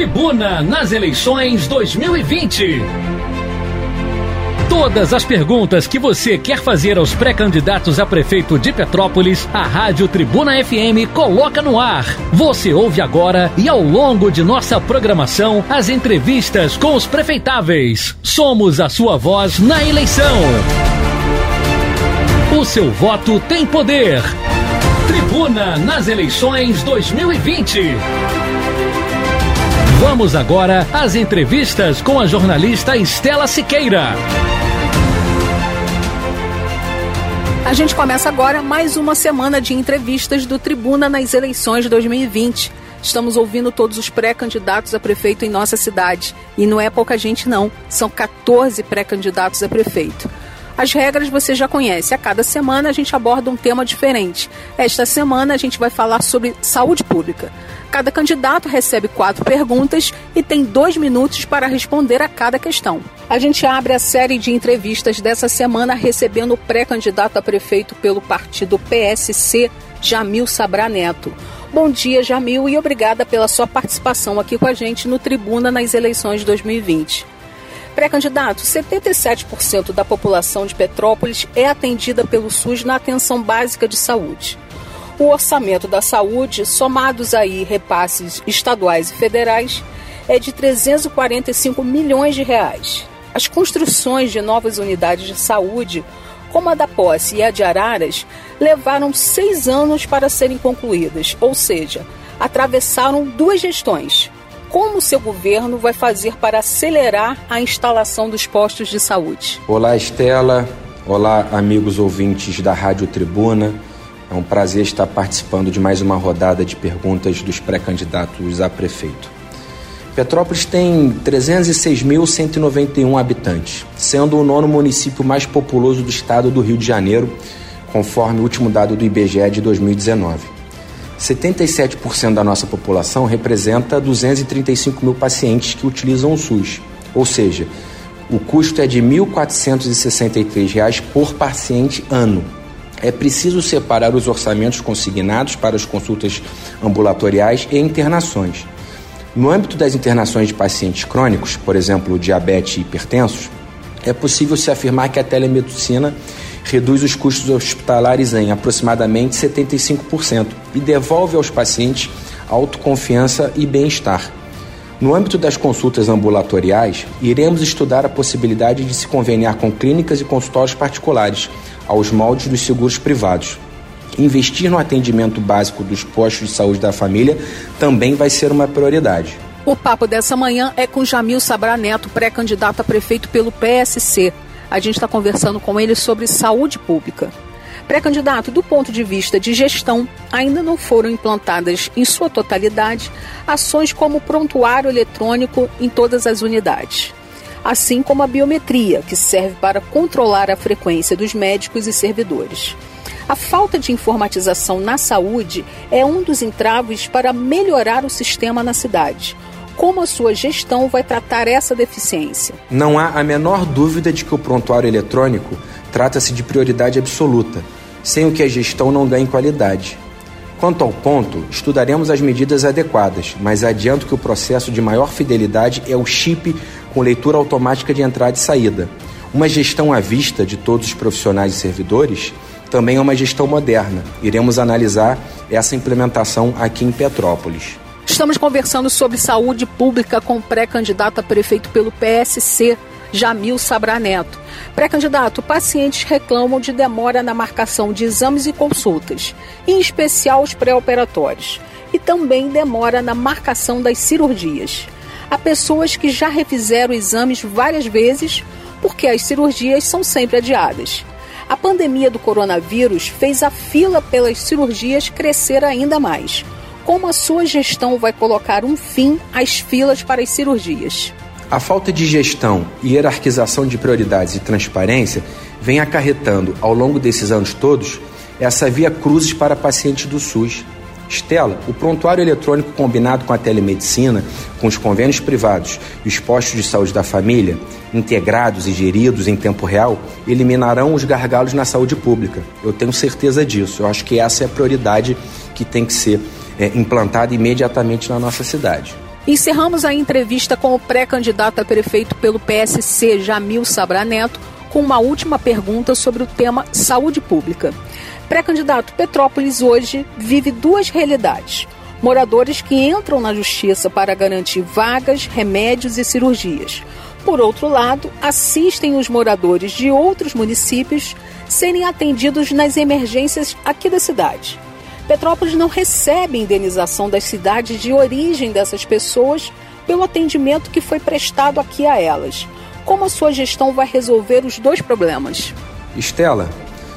Tribuna nas eleições 2020. Todas as perguntas que você quer fazer aos pré-candidatos a prefeito de Petrópolis, a Rádio Tribuna FM coloca no ar. Você ouve agora e ao longo de nossa programação as entrevistas com os prefeitáveis. Somos a sua voz na eleição. O seu voto tem poder. Tribuna nas eleições 2020. Vamos agora às entrevistas com a jornalista Estela Siqueira. A gente começa agora mais uma semana de entrevistas do Tribuna nas eleições de 2020. Estamos ouvindo todos os pré-candidatos a prefeito em nossa cidade. E não é pouca gente, não. São 14 pré-candidatos a prefeito. As regras você já conhece. A cada semana a gente aborda um tema diferente. Esta semana a gente vai falar sobre saúde pública. Cada candidato recebe quatro perguntas e tem dois minutos para responder a cada questão. A gente abre a série de entrevistas dessa semana recebendo o pré-candidato a prefeito pelo partido PSC, Jamil Sabra Neto. Bom dia, Jamil, e obrigada pela sua participação aqui com a gente no Tribuna nas eleições de 2020. Pré-candidato, 77% da população de Petrópolis é atendida pelo SUS na atenção básica de saúde o orçamento da saúde, somados aí repasses estaduais e federais, é de 345 milhões de reais. As construções de novas unidades de saúde, como a da Posse e a de Araras, levaram seis anos para serem concluídas, ou seja, atravessaram duas gestões. Como o seu governo vai fazer para acelerar a instalação dos postos de saúde? Olá, Estela. Olá, amigos ouvintes da Rádio Tribuna. É um prazer estar participando de mais uma rodada de perguntas dos pré-candidatos a prefeito. Petrópolis tem 306.191 habitantes, sendo o nono município mais populoso do estado do Rio de Janeiro, conforme o último dado do IBGE de 2019. 77% da nossa população representa 235 mil pacientes que utilizam o SUS, ou seja, o custo é de R$ 1.463 por paciente ano é preciso separar os orçamentos consignados para as consultas ambulatoriais e internações. No âmbito das internações de pacientes crônicos, por exemplo, diabetes e hipertensos, é possível se afirmar que a telemedicina reduz os custos hospitalares em aproximadamente 75% e devolve aos pacientes autoconfiança e bem-estar. No âmbito das consultas ambulatoriais, iremos estudar a possibilidade de se conveniar com clínicas e consultórios particulares aos moldes dos seguros privados. Investir no atendimento básico dos postos de saúde da família também vai ser uma prioridade. O papo dessa manhã é com Jamil Sabra Neto, pré-candidato a prefeito pelo PSC. A gente está conversando com ele sobre saúde pública. Pré-candidato, do ponto de vista de gestão, ainda não foram implantadas em sua totalidade ações como prontuário eletrônico em todas as unidades assim como a biometria, que serve para controlar a frequência dos médicos e servidores. A falta de informatização na saúde é um dos entraves para melhorar o sistema na cidade. Como a sua gestão vai tratar essa deficiência? Não há a menor dúvida de que o prontuário eletrônico trata-se de prioridade absoluta, sem o que a gestão não ganhe qualidade. Quanto ao ponto, estudaremos as medidas adequadas, mas adianto que o processo de maior fidelidade é o chip com leitura automática de entrada e saída. Uma gestão à vista de todos os profissionais e servidores também é uma gestão moderna. Iremos analisar essa implementação aqui em Petrópolis. Estamos conversando sobre saúde pública com o pré-candidato a prefeito pelo PSC, Jamil Sabra Neto. Pré-candidato, pacientes reclamam de demora na marcação de exames e consultas, em especial os pré-operatórios, e também demora na marcação das cirurgias. Há pessoas que já refizeram exames várias vezes porque as cirurgias são sempre adiadas. A pandemia do coronavírus fez a fila pelas cirurgias crescer ainda mais. Como a sua gestão vai colocar um fim às filas para as cirurgias? A falta de gestão, hierarquização de prioridades e transparência vem acarretando, ao longo desses anos todos, essa via cruzes para pacientes do SUS Estela, o prontuário eletrônico combinado com a telemedicina, com os convênios privados e os postos de saúde da família, integrados e geridos em tempo real, eliminarão os gargalos na saúde pública. Eu tenho certeza disso. Eu acho que essa é a prioridade que tem que ser é, implantada imediatamente na nossa cidade. Encerramos a entrevista com o pré-candidato a prefeito pelo PSC, Jamil Sabra Neto, com uma última pergunta sobre o tema saúde pública. Pré-candidato, Petrópolis hoje vive duas realidades. Moradores que entram na justiça para garantir vagas, remédios e cirurgias. Por outro lado, assistem os moradores de outros municípios serem atendidos nas emergências aqui da cidade. Petrópolis não recebe indenização das cidades de origem dessas pessoas pelo atendimento que foi prestado aqui a elas. Como a sua gestão vai resolver os dois problemas? Estela,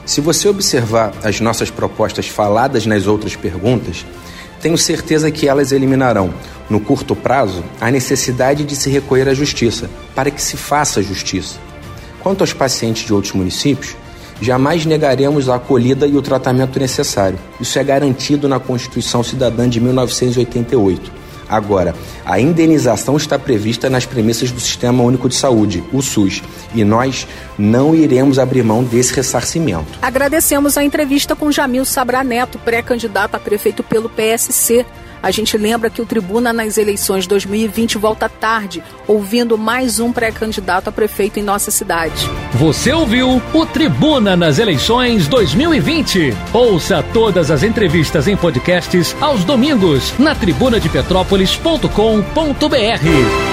se você observar as nossas propostas faladas nas outras perguntas, tenho certeza que elas eliminarão, no curto prazo, a necessidade de se recorrer à justiça, para que se faça justiça. Quanto aos pacientes de outros municípios, jamais negaremos a acolhida e o tratamento necessário. Isso é garantido na Constituição Cidadã de 1988. Agora, a indenização está prevista nas premissas do Sistema Único de Saúde, o SUS, e nós não iremos abrir mão desse ressarcimento. Agradecemos a entrevista com Jamil Sabra Neto, pré-candidato a prefeito pelo PSC. A gente lembra que o Tribuna nas eleições 2020 volta tarde, ouvindo mais um pré-candidato a prefeito em nossa cidade. Você ouviu o Tribuna nas eleições 2020. Ouça todas as entrevistas em podcasts aos domingos na tribunadepetrópolis.com.br.